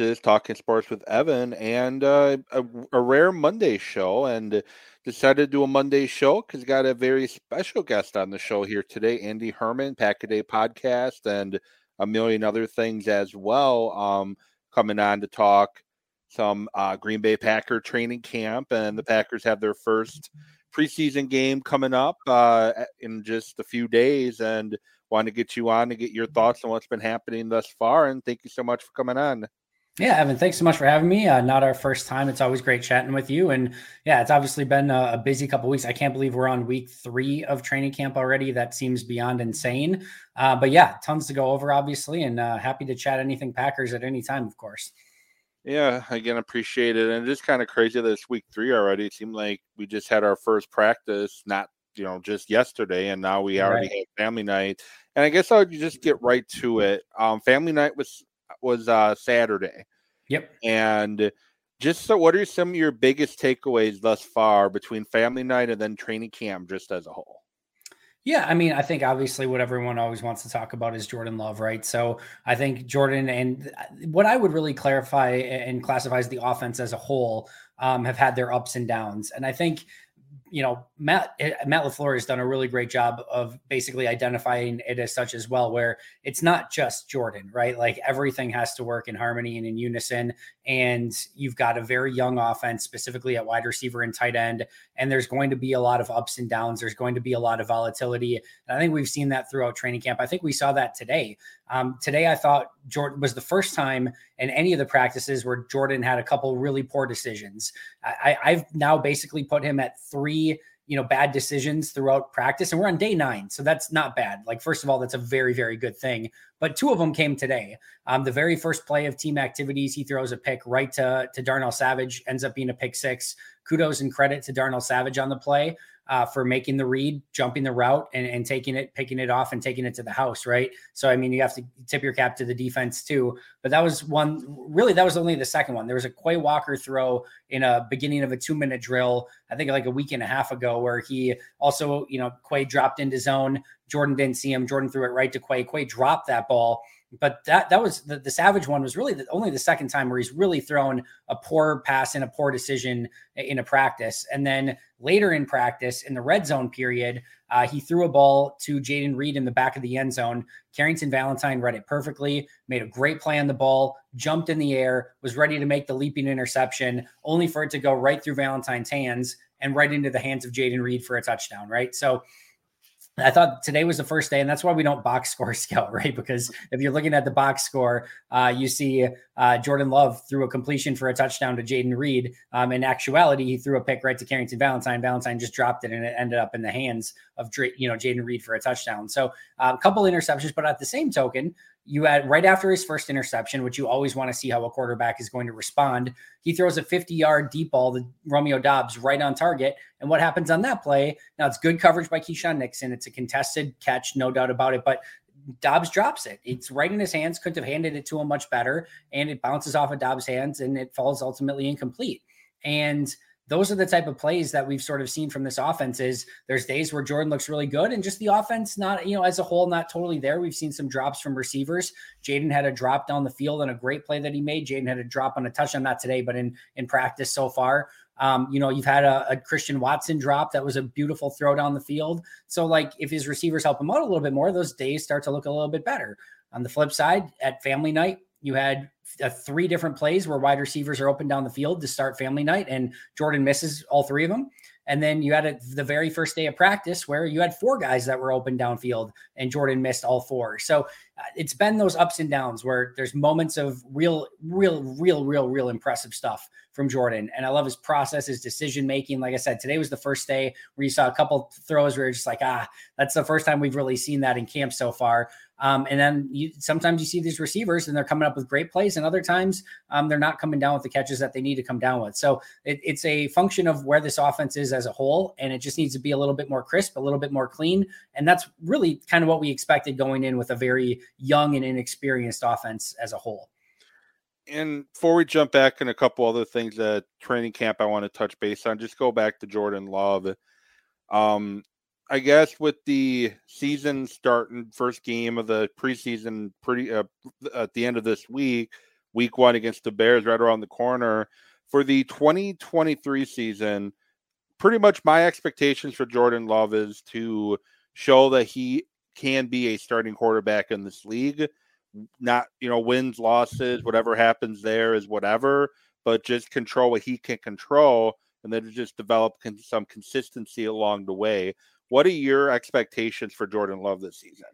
Is Talking Sports with Evan and uh, a, a, rare Monday show. And decided to do a Monday show because got a very special guest on the show here today, Andy Herman, Pack a Day Podcast, and a million other things as well. Um, coming on to talk some uh, Green Bay Packer training camp, and the Packers have their first preseason game coming up uh, in just a few days. And want to get you on to get your thoughts on what's been happening thus far. And thank you so much for coming on. Yeah, Evan, thanks so much for having me. Uh, not our first time. It's always great chatting with you. And yeah, it's obviously been a, a busy couple weeks. I can't believe we're on week three of training camp already. That seems beyond insane. Uh, but yeah, tons to go over, obviously, and uh, happy to chat anything Packers at any time, of course. Yeah, again, appreciate it. And it's kind of crazy that it's week three already. It seemed like we just had our first practice not you know just yesterday, and now we already right. have family night. And I guess i'll just get right to it. Um, family night was was uh, Saturday. Yep. And just so, what are some of your biggest takeaways thus far between family night and then training camp, just as a whole? Yeah, I mean, I think obviously what everyone always wants to talk about is Jordan Love, right? So I think Jordan and what I would really clarify and classify as the offense as a whole um, have had their ups and downs, and I think you know, Matt eh, Matt LaFleur has done a really great job of basically identifying it as such as well, where it's not just Jordan, right? Like everything has to work in harmony and in unison. And you've got a very young offense, specifically at wide receiver and tight end. And there's going to be a lot of ups and downs. There's going to be a lot of volatility. And I think we've seen that throughout training camp. I think we saw that today. Um, today, I thought Jordan was the first time in any of the practices where Jordan had a couple really poor decisions. I, I've now basically put him at three you know bad decisions throughout practice and we're on day nine so that's not bad. Like first of all that's a very very good thing but two of them came today um, the very first play of team activities he throws a pick right to to darnell savage ends up being a pick six kudos and credit to darnell savage on the play uh, for making the read, jumping the route, and, and taking it, picking it off, and taking it to the house, right? So, I mean, you have to tip your cap to the defense too. But that was one, really, that was only the second one. There was a Quay Walker throw in a beginning of a two minute drill, I think like a week and a half ago, where he also, you know, Quay dropped into zone. Jordan didn't see him. Jordan threw it right to Quay. Quay dropped that ball but that that was the, the Savage one was really the, only the second time where he's really thrown a poor pass and a poor decision in a practice. And then later in practice, in the red zone period, uh, he threw a ball to Jayden Reed in the back of the end zone. Carrington Valentine read it perfectly, made a great play on the ball, jumped in the air, was ready to make the leaping interception, only for it to go right through Valentine's hands and right into the hands of Jayden Reed for a touchdown. Right, so I thought today was the first day, and that's why we don't box score scout, right? Because if you're looking at the box score, uh, you see uh, Jordan Love threw a completion for a touchdown to Jayden Reed. Um, in actuality, he threw a pick right to Carrington Valentine. Valentine just dropped it, and it ended up in the hands of you know Jayden Reed for a touchdown. So uh, a couple interceptions, but at the same token, you had right after his first interception, which you always want to see how a quarterback is going to respond. He throws a 50 yard deep ball to Romeo Doubs right on target. And what happens on that play? Now it's good coverage by Keisean Nixon. It's a contested catch, no doubt about it. But Doubs drops it. It's right in his hands. Couldn't have handed it to him much better. And it bounces off of Doubs' hands and it falls ultimately incomplete. And those are the type of plays that we've sort of seen from this offense is there's days where Jordan looks really good and just the offense not, you know, as a whole, not totally there. We've seen some drops from receivers. jayden had a drop down the field and a great play that he made. jayden had a drop on a touchdown, not today, but in in practice so far. Um, you know, you've had a, a, Christian Watson drop that was a beautiful throw down the field. So, like, if his receivers help him out a little bit more, those days start to look a little bit better. On the flip side, at family night, you had uh, three different plays where wide receivers are open down the field to start family night, and Jordan misses all three of them. And then you had a, the very first day of practice where you had four guys that were open downfield, and Jordan missed all four. So uh, it's been those ups and downs where there's moments of real, real, real, real, real impressive stuff from Jordan. And I love his process, his decision making. Like I said, today was the first day where you saw a couple throws where you're just like, ah, that's the first time we've really seen that in camp so far. Um, and then you, sometimes you see these receivers and they're coming up with great plays, and other times um, they're not coming down with the catches that they need to come down with. So it, it's a function of where this offense is as a whole, and it just needs to be a little bit more crisp, a little bit more clean. And that's really kind of what we expected going in with a very young and inexperienced offense as a whole. And before we jump back in a couple other things at training camp, I want to touch base on. Just go back to Jordan Love. Um, I guess with the season starting, first game of the preseason, pretty uh, at the end of this week, week one against the Bears right around the corner. For the 2023 season, pretty much my expectations for Jordan Love is to show that he can be a starting quarterback in this league. Not, you know, wins, losses, whatever happens there is whatever, but just control what he can control and then just develop some consistency along the way. What are your expectations for Jordan Love this season?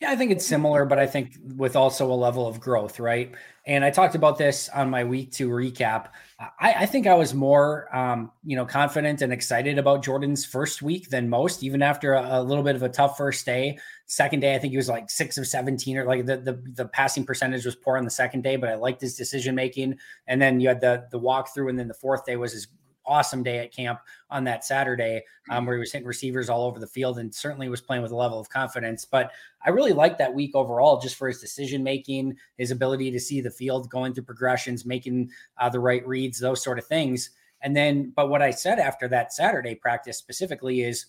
Yeah, I think it's similar, but I think with also a level of growth, right? And I talked about this on my week two recap. I, I think I was more, um, you know, confident and excited about Jordan's first week than most, even after a, a, little bit of a tough first day. Second day, I think he was like six of seventeen, or like the the, the passing percentage was poor on the second day, but I liked his decision making. And then you had the the walkthrough, and then the fourth day was his awesome day at camp on that Saturday, um, where he was hitting receivers all over the field and certainly was playing with a level of confidence. But I really liked that week overall, just for his decision making, his ability to see the field, going through progressions, making uh, the right reads, those sort of things. And then, but what I said after that Saturday practice specifically is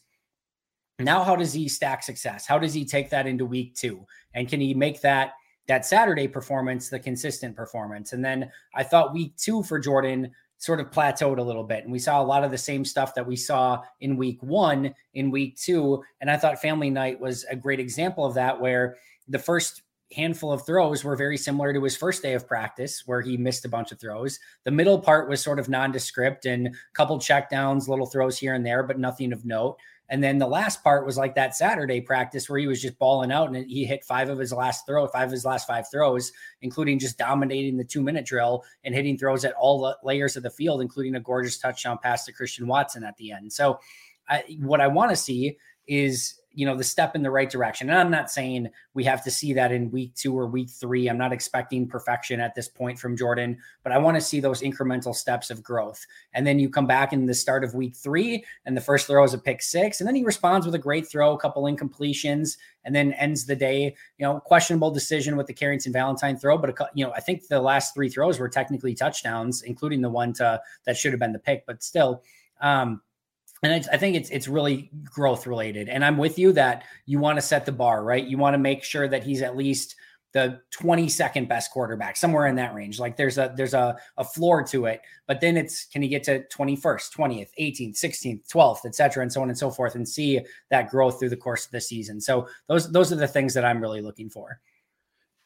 now how does he stack success? How does he take that into week two? And can he make that? that Saturday performance, the consistent performance. And then I thought week two for Jordan sort of plateaued a little bit. And we saw a lot of the same stuff that we saw in week one, in week two. And I thought family night was a great example of that, where the first handful of throws were very similar to his first day of practice, where he missed a bunch of throws. The middle part was sort of nondescript and a couple checkdowns, little throws here and there, but nothing of note. And then the last part was like that Saturday practice where he was just balling out and he hit five of his last throw, five of his last five throws, including just dominating the two minute drill and hitting throws at all layers of the field, including a gorgeous touchdown pass to Christian Watson at the end. So, I, what I want to see is you know the step in the right direction. And i'm not saying we have to see that in week two or week three. I'm not expecting perfection at this point from jordan but i want to see those incremental steps of growth. And then you come back in the start of week three and the first throw is a pick six and then he responds with a great throw a couple incompletions and then ends the day you know questionable decision with the carrington valentine throw. But a, you know i think the last three throws were technically touchdowns including the one to that should have been the pick but still um and I think it's it's really growth related. And I'm with you that you want to set the bar right. You want to make sure that he's at least the 22nd best quarterback, somewhere in that range. Like there's a there's a, a floor to it, but then it's can he get to 21st, 20th, 18th, 16th, 12th, et cetera, and so on and so forth, and see that growth through the course of the season. So those those are the things that I'm really looking for.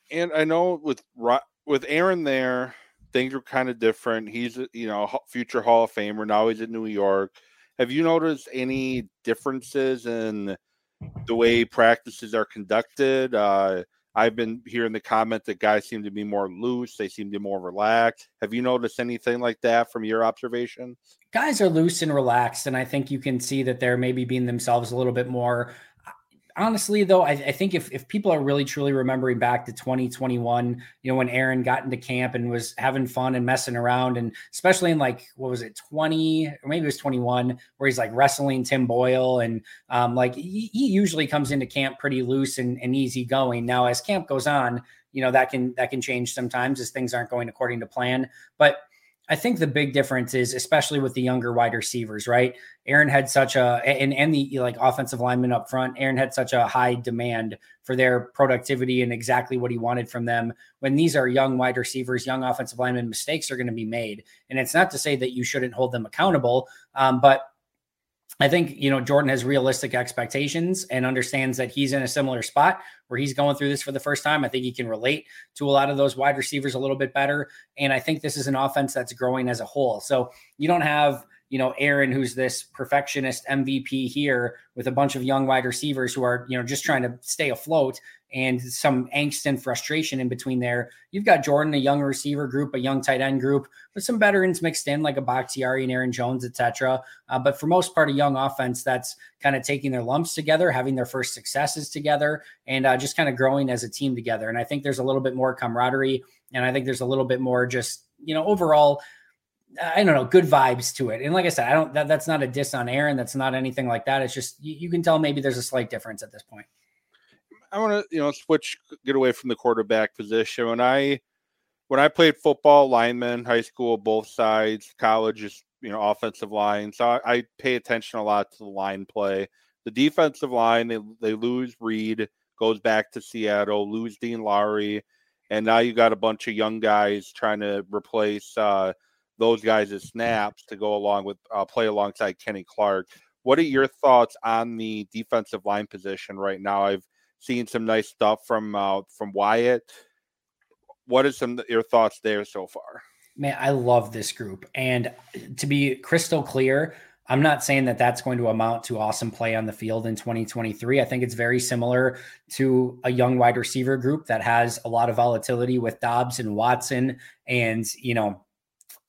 And I know with with Aaron there, things are kind of different. He's you know future Hall of Famer. Now he's in New York have you noticed any differences in the way practices are conducted? Uh, I've been hearing the comment that guys seem to be more loose. They seem to be more relaxed. Have you noticed anything like that from your observation? Guys are loose and relaxed, and I think you can see that they're maybe being themselves a little bit more honestly though I, I, think if, if people are really truly remembering back to 2021 you know when aaron got into camp and was having fun and messing around and especially in like what was it 20 or maybe it was 21 where he's like wrestling tim boyle and um, like he, he, usually comes into camp pretty loose and, and easy going now as camp goes on you know that can that can change sometimes as things aren't going according to plan. But I think the big difference is, especially with the younger wide receivers, right? Aaron had such a and and the like offensive lineman up front. Aaron had such a high demand for their productivity and exactly what he wanted from them. When these are young wide receivers, young offensive linemen, mistakes are going to be made, and it's not to say that you shouldn't hold them accountable, um, but I think, you know, Jordan has realistic expectations and understands that he's in a similar spot where he's going through this for the first time. I think he can relate to a lot of those wide receivers a little bit better. And I think this is an offense that's growing as a whole. So you don't have you know, Aaron, who's this perfectionist MVP here with a bunch of young wide receivers who are, you know, just trying to stay afloat and some angst and frustration in between there. You've got Jordan, a young receiver group, a young tight end group, with some veterans mixed in, like a Bakhtiari and Aaron Jones, etc. Uh, but for most part, a young offense that's kind of taking their lumps together, having their first successes together, and uh, just kind of growing as a team together. And I think there's a little bit more camaraderie, and I think there's a little bit more just, you know, overall I don't know, good vibes to it. And like I said, I don't that, that's not a diss on Aaron. That's not anything like that. It's just you, you can tell maybe there's a slight difference at this point. I want to, you know, switch get away from the quarterback position. When I when I played football, lineman, high school, both sides, college is you know offensive line. So I, I pay attention a lot to the line play. The defensive line, they they lose Reed, goes back to Seattle, lose Dean Lowry and now you got a bunch of young guys trying to replace uh, those guys as snaps to go along with uh, play alongside Kenny Clark. What are your thoughts on the defensive line position right now? I've seen some nice stuff from uh, from Wyatt. What are some your thoughts there so far? Man, I love this group, and to be crystal clear, I'm not saying that that's going to amount to awesome play on the field in 2023. I think it's very similar to a young wide receiver group that has a lot of volatility with Doubs and Watson and, you know,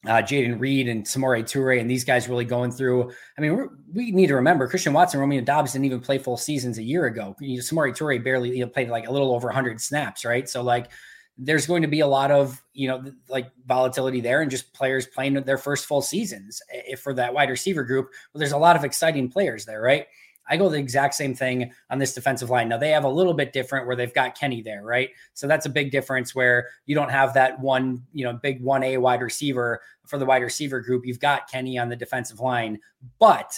uh, Jayden Reed and Samori Toure and these guys really going through. I mean, we need to remember Christian Watson, Romeo Doubs didn't even play full seasons a year ago. You know, Samori Toure barely you know, played like a little over 100 snaps, right? So, like, there's going to be a lot of you know like volatility there and just players playing their first full seasons if for that wide receiver group well there's a lot of exciting players there right i go the exact same thing on this defensive line. Now they have a little bit different where they've got kenny there right? So that's a big difference where you don't have that one you know big 1a wide receiver for the wide receiver group. You've got kenny on the defensive line. But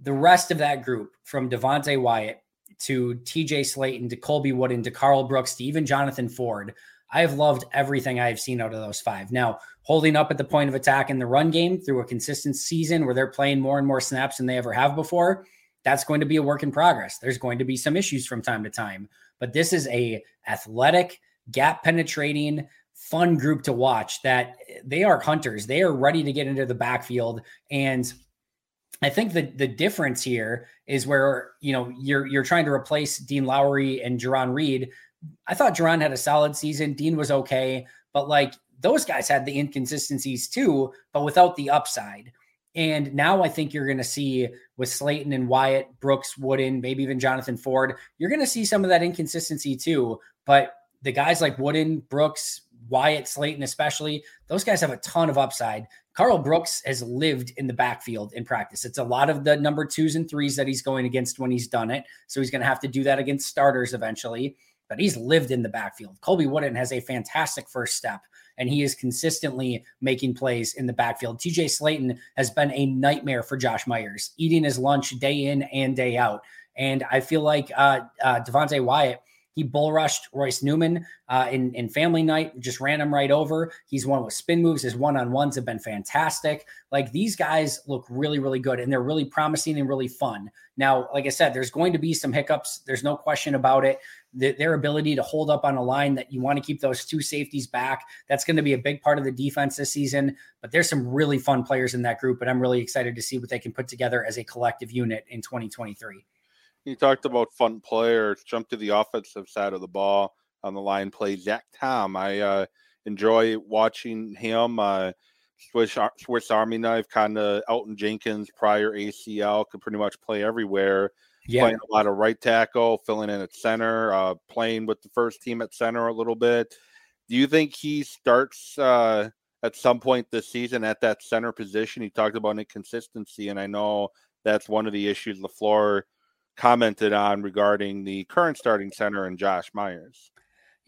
the rest of that group from devonte wyatt to TJ Slaton to Colby Wooden to Karl Brooks to even Jonathan Ford I have loved everything I have seen out of those five. Now, holding up at the point of attack in the run game through a consistent season where they're playing more and more snaps than they ever have before, that's going to be a work in progress. There's going to be some issues from time to time, but this is a athletic, gap penetrating, fun group to watch that they are hunters. They are ready to get into the backfield and I think the the difference here is where you know you're you're trying to replace Dean Lowry and Jarran Reed I thought Jarran had a solid season. Dean was okay, but like those guys had the inconsistencies too, but without the upside. And now I think you're going to see with Slaton and Wyatt, Brooks, Wooden, maybe even Jonathan Ford, you're going to see some of that inconsistency too. But the guys like Wooden, Brooks, Wyatt, Slaton, especially, those guys have a ton of upside. Karl Brooks has lived in the backfield in practice. It's a lot of the number twos and threes that he's going against when he's done it. So he's going to have to do that against starters eventually but he's lived in the backfield. Colby Wooden has a fantastic first step, and he is consistently making plays in the backfield. TJ Slaton has been a nightmare for Josh Myers, eating his lunch day in and day out. And I feel like uh, uh, Devonte Wyatt he bull rushed Royce Newman uh, in, in family night, just ran him right over. He's one with spin moves. His one on ones have been fantastic. Like these guys look really, really good and they're really promising and really fun. Now, like I said, there's going to be some hiccups. There's no question about it. The, their ability to hold up on a line that you want to keep those two safeties back, that's going to be a big part of the defense this season. But there's some really fun players in that group. And I'm really excited to see what they can put together as a collective unit in 2023. You talked about fun players. Jump to the offensive side of the ball on the line play. Zach Tom. I uh, enjoy watching him. Uh, Swiss, Swiss Army knife, kind of Elgton Jenkins prior ACL, could pretty much play everywhere. Yeah. Playing a lot of right tackle, filling in at center, uh, playing with the first team at center a little bit. Do you think he starts uh, at some point this season at that center position? He talked about inconsistency, and I know that's one of the issues LaFleur – commented on regarding the current starting center and Josh Myers.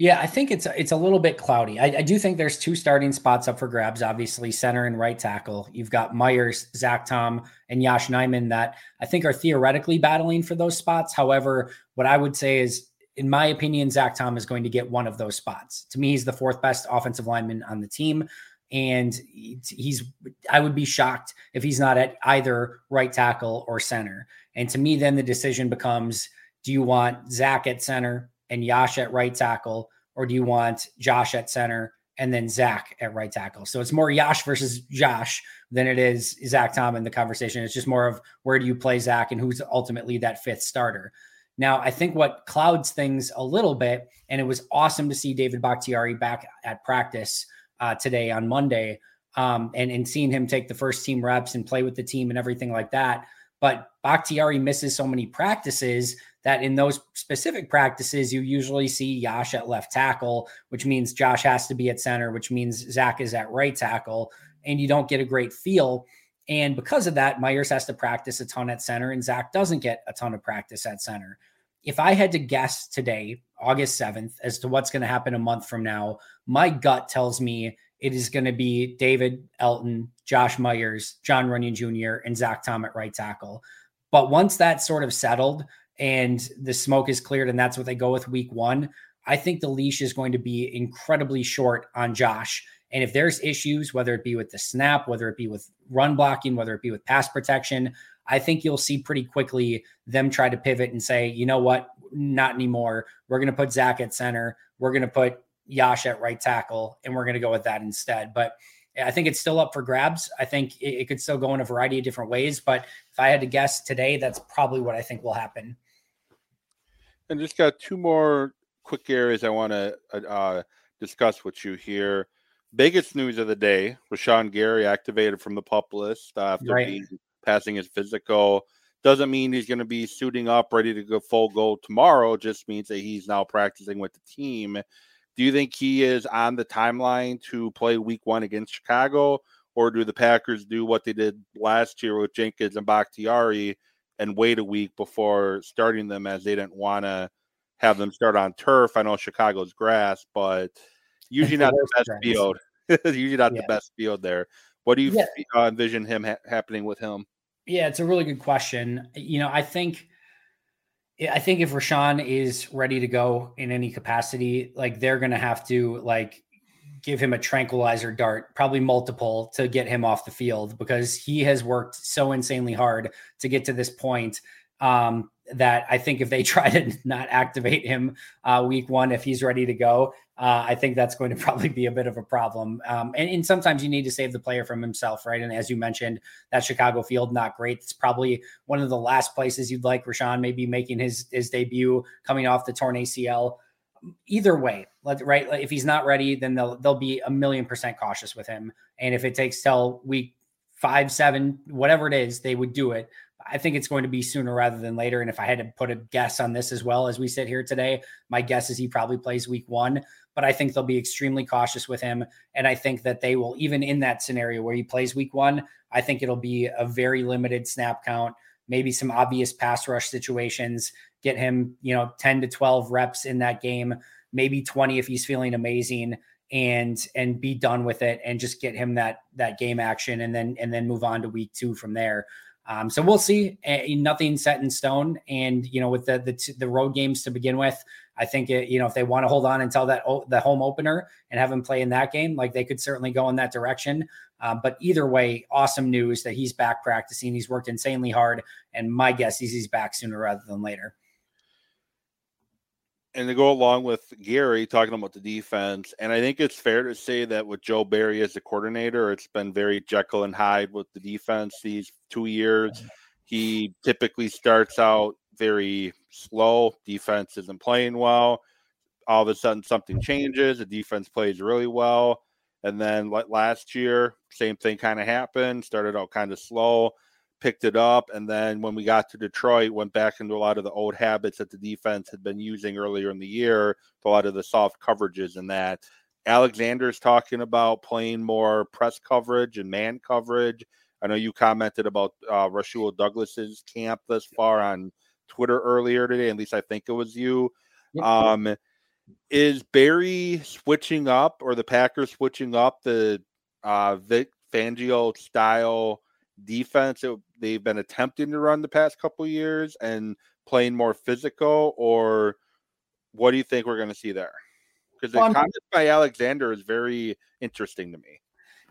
Yeah, I think it's it's a little bit cloudy. I, I, do think there's two starting spots up for grabs. Obviously, center and right tackle. You've got Myers, Zach Tom, and Yosh Nijman that I think are theoretically battling for those spots. However, what I would say is, in my opinion, Zach Tom is going to get one of those spots. To me, he's the fourth best offensive lineman on the team, and he's. I would be shocked if he's not at either right tackle or center. And to me, then the decision becomes do you want Zach at center and Yosh at right tackle, or do you want Josh at center and then Zach at right tackle? So it's more Yosh versus Josh than it is Zach Tom in the conversation. It's just more of where do you play Zach and who's ultimately that fifth starter. Now, I think what clouds things a little bit, and it was awesome to see David Bakhtiari back at practice uh, today on Monday, um, and and seeing him take the first team reps and play with the team and everything like that. But Bakhtiari misses so many practices that in those specific practices, you usually see Yosh at left tackle, which means Josh has to be at center, which means Zach is at right tackle, and you don't get a great feel. And because of that, Myers has to practice a ton at center, and Zach doesn't get a ton of practice at center. If I had to guess today, August 7th, as to what's going to happen a month from now, my gut tells me it is going to be David Elgton, Josh Myers, Jon Runyan Jr., and Zach Tom at right tackle. But once that's sort of settled, and the smoke is cleared and that's what they go with week one, I think the leash is going to be incredibly short on Josh. And if there's issues, whether it be with the snap, whether it be with run blocking, whether it be with pass protection, I think you'll see pretty quickly them try to pivot and say, you know what, not anymore. We're going to put Zach at center. We're going to put Yosh at right tackle, and we're going to go with that instead. But I think it's still up for grabs. I think it, it, could still go in a variety of different ways. But if I had to guess today, that's probably what I think will happen. And just got two more quick areas I want to uh, discuss with you here. Biggest news of the day: Rashan Gary activated from the pup list after right. being, passing his physical. Doesn't mean he's going to be suiting up, ready to go full go tomorrow. Just means that he's now practicing with the team. Do you think he is on the timeline to play week one against Chicago, or do the Packers do what they did last year with Jenkins and Bakhtiari and wait a week before starting them as they didn't want to have them start on turf? I know Chicago's grass, but usually not the best grass. field. usually not yeah. the best field there. What do you yeah. envision him ha- happening with him? Yeah, it's a really good question. You know, I think I think if Rashan is ready to go in any capacity, like they're going to have to like give him a tranquilizer dart, probably multiple to get him off the field because he has worked so insanely hard to get to this point. Um, that I think if they try to not activate him uh, week one, if he's ready to go, uh, I think that's going to probably be a bit of a problem. Um, and, and, sometimes you need to save the player from himself, right? And as you mentioned, that Chicago field not great. It's probably one of the last places you'd like Rashan maybe making his his debut, coming off the torn ACL. Either way, right? If he's not ready, then they'll they'll be a million percent cautious with him. And if it takes till week five, seven, whatever it is, they would do it. I think it's going to be sooner rather than later. And if I had to put a guess on this as well as we sit here today, my guess is he probably plays week one. But I think they'll be extremely cautious with him. And I think that they will, even in that scenario where he plays week one, I think it'll be a very limited snap count, maybe some obvious pass rush situations, get him, you know, 10 to 12 reps in that game, maybe 20 if he's feeling amazing and and be done with it and just get him that that game action and then and then move on to week two from there. Um, so we'll see. Uh, nothing set in stone, and you know, with the the, the road games to begin with, I think it, you know if they want to hold on until that the home opener and have him play in that game, like they could certainly go in that direction. Uh, but either way, awesome news that he's back practicing. He's worked insanely hard, and my guess is he's back sooner rather than later and to go along with Gary talking about the defense, and I think it's fair to say that with Joe Barry as the coordinator, it's been very Jekyll and Hyde with the defense these two years. He typically starts out very slow. Defense isn't playing well. All of a sudden, something changes. The defense plays really well. And then last year, same thing kind of happened. Started out kind of slow picked it up, and then when we got to Detroit, went back into a lot of the old habits that the defense had been using earlier in the year, a lot of the soft coverages and that. Alexander's talking about playing more press coverage and man coverage. I know you commented about uh, Rasul Douglas's camp thus far on Twitter earlier today. At least I think it was you. Um, is Barry switching up, or the Packers switching up the uh, Vic Fangio style defense it, they've been attempting to run the past couple years and playing more physical, or what do you think we're going to see there? Because the well, comment by Alexander is very interesting to me.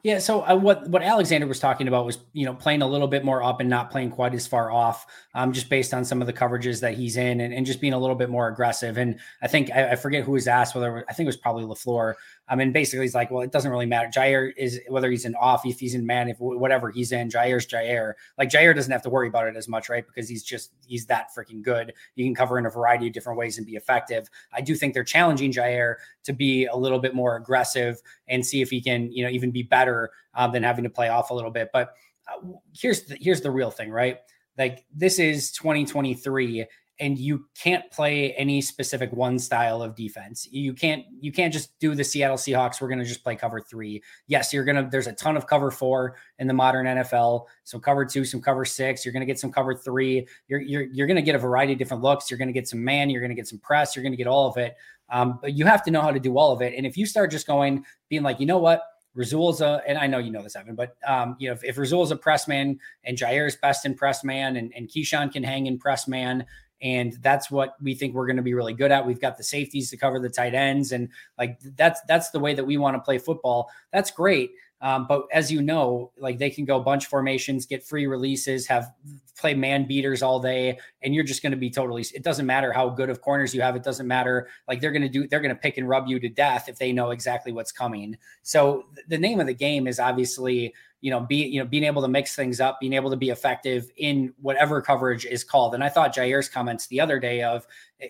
Yeah. So uh, what what Alexander was talking about was you know playing a little bit more up and not playing quite as far off, um, just based on some of the coverages that he's in, and, and just being a little bit more aggressive. And I think I, I forget who was asked whether I think it was probably Lafleur I mean, basically, he's like, well, it doesn't really matter. Jaire is whether he's in off, if he's in man, if whatever he's in, Jaire's Jaire. Like Jaire doesn't have to worry about it as much, right? Because he's just he's that freaking good. He can cover in a variety of different ways and be effective. I do think they're challenging Jaire to be a little bit more aggressive and see if he can, you know, even be better um, than having to play off a little bit. But uh, here's the, here's the real thing, right? Like this is 2023 and you can't play any specific one style of defense. You can't you can't just do the Seattle Seahawks. We're going to just play cover 3. Yes, you're going to there's a ton of cover 4 in the modern NFL. So cover 2, some cover 6, you're going to get some cover 3. You're you're you're going to get a variety of different looks. You're going to get some man, you're going to get some press, you're going to get all of it. Um, but you have to know how to do all of it. And if you start just going being like, "You know what? Rasul's a, and I know you know this, Evan, but um, you know, if, if a press man and Jaire's best in press man and, and Keisean can hang in press man and that's what we think we're going to be really good at. We've got the safeties to cover the tight ends, and like that's that's the way that we want to play football. That's great. Um, but as you know, like they can go bunch formations, get free releases, have play man beaters all day, and you're just going to be totally. It doesn't matter how good of corners you have. It doesn't matter. Like they're going to do. They're going to pick and rub you to death if they know exactly what's coming. So the name of the game is obviously you know, be you know, being able to mix things up, being able to be effective in whatever coverage is called. And I thought Jaire's comments the other day of,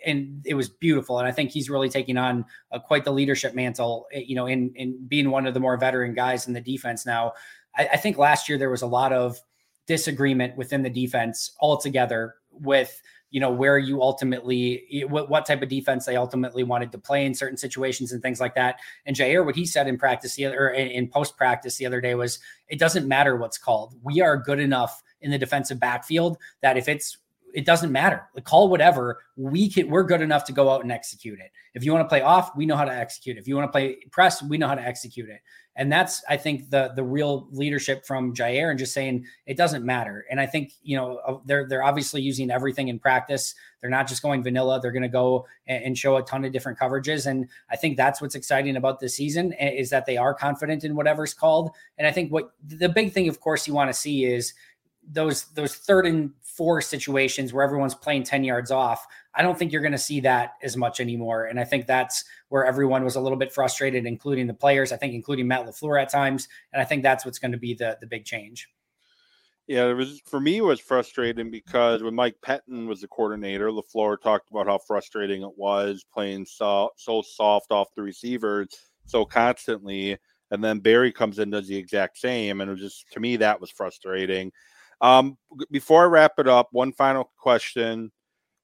and it was beautiful. And I think he's really taking on uh, quite the leadership mantle, eh, you know, in in being one of the more veteran guys in the defense. Now, I, I think last year there was a lot of disagreement within the defense altogether with you know where you ultimately what, type of defense they ultimately wanted to play in certain situations and things like that. And jaire what he said in practice the other in post practice the other day was it doesn't matter what's called. We are good enough in the defensive backfield that if it's it doesn't matter. Like call whatever. We can we're good enough to go out and execute it. If you want to play off, we know how to execute. If you want to play press, we know how to execute it. And that's, I think, the the real leadership from Jaire and just saying it doesn't matter. And I think you know uh, they're they're obviously using everything in practice. They're not just going vanilla. They're going to go and show a ton of different coverages. And I think that's what's exciting about this season is that they are confident in whatever's called. And I think what the big thing, of course, you want to see is those those third and four situations where everyone's playing 10 yards off I don't think you're going to see that as much anymore. And I think that's where everyone was a little bit frustrated, including the players, I think, including Matt LaFleur at times. And I think that's what's going to be the, the big change. Yeah, it was for me it was frustrating because when Mike Pettine was the coordinator, LaFleur talked about how frustrating it was playing so, so soft off the receivers so constantly. And then Barry comes in does the exact same. And it was just to me that was frustrating. Um, before I wrap it up, one final question.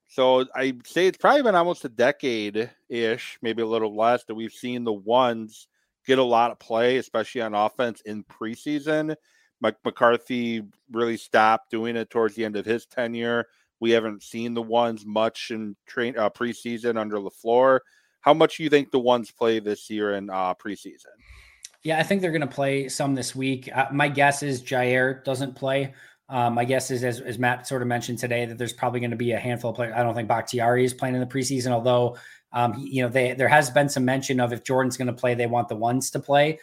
So I say it's probably been almost a decade ish, maybe a little less, that we've seen the ones get a lot of play, especially on offense in preseason. Mike McCarthy really stopped doing it towards the end of his tenure. We haven't seen the ones much in train uh, preseason under LaFleur. How much do you think the ones play this year in uh, preseason? Yeah, I think they're going to play some this week. Uh, my guess is Jaire doesn't play. Um, my guess is, as, as, Matt sort of mentioned today, that there's probably going to be a handful of players. I don't think Bakhtiari is playing in the preseason, although um, he, you know they, there has been some mention of if Jordan's going to play, they want the ones to play.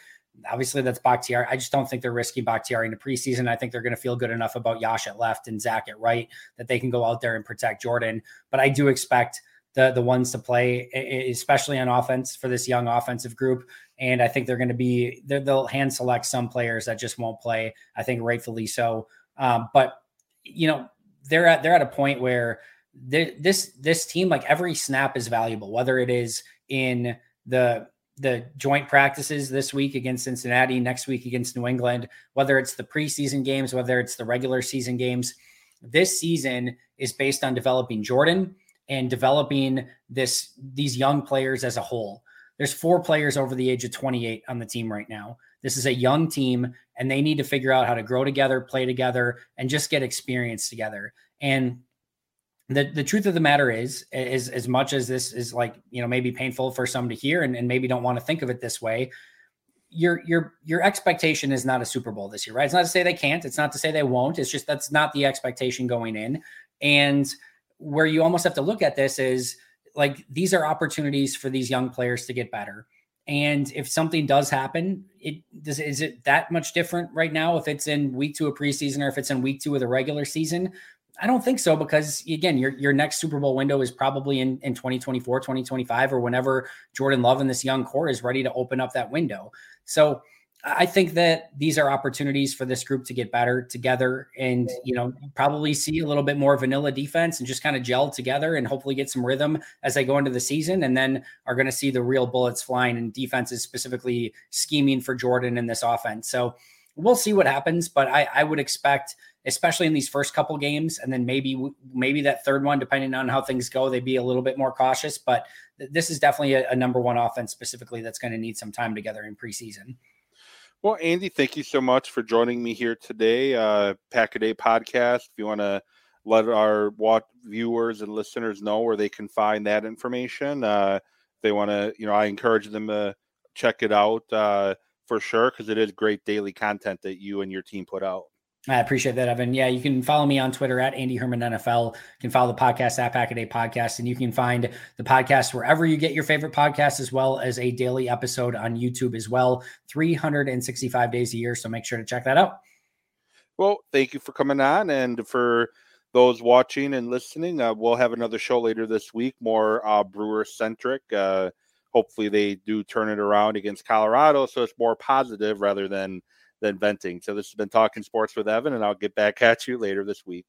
Obviously, that's Bakhtiari. I just don't think they're risking Bakhtiari in the preseason. I think they're going to feel good enough about Yosh at left and Zach at right that they can go out there and protect Jordan. But I do expect the the ones to play, especially on offense for this young offensive group. And I think they're going to be they'll hand select some players that just won't play. I think rightfully so. Um, but you know, they're at they're at a point where this this team, like every snap, is valuable. Whether it is in the the joint practices this week against Cincinnati, next week against New England, whether it's the preseason games, whether it's the regular season games, this season is based on developing Jordan and developing this these young players as a whole. There's four players over the age of 28 on the team right now. This is a young team, and they need to figure out how to grow together, play together, and just get experience together. And the the truth of the matter is, is as much as this is like you know maybe painful for some to hear, and, and maybe don't want to think of it this way. Your your your expectation is not a Super Bowl this year, right? It's not to say they can't. It's not to say they won't. It's just that's not the expectation going in. And where you almost have to look at this is like these are opportunities for these young players to get better. And if something does happen, it does is it that much different right now if it's in week two of preseason or if it's in week two of the regular season? I don't think so because again, your your next Super Bowl window is probably in, in 2024, 2025, or whenever Jordan Love and this young core is ready to open up that window. So I think that these are opportunities for this group to get better together and, you know, probably see a little bit more vanilla defense and just kind of gel together and hopefully get some rhythm as they go into the season. And then are going to see the real bullets flying and defenses specifically scheming for Jordan in this offense. So we'll see what happens. But I, I would expect, especially in these first couple games, and then maybe, maybe that third one, depending on how things go, they'd be a little bit more cautious. But this is definitely a, a number one offense specifically that's going to need some time together in preseason. Well, Andy, thank you so much for joining me here today. Uh, Pack a Day podcast. If you want to let our viewers and listeners know where they can find that information, uh, they want to, you know, I encourage them to check it out uh, for sure because it is great daily content that you and your team put out. I appreciate that, Evan. Yeah, you can follow me on Twitter at Andy Herman NFL. You can follow the podcast at Pack a Day Podcast, and you can find the podcast wherever you get your favorite podcast, as well as a daily episode on YouTube as well, 365 days a year. So make sure to check that out. Well, thank you for coming on, and for those watching and listening, uh, we'll have another show later this week, more uh, Brewer centric. Uh, hopefully, they do turn it around against Colorado, so it's more positive rather than than venting. So this has been Talking Sports with Evan, and I'll get back at you later this week.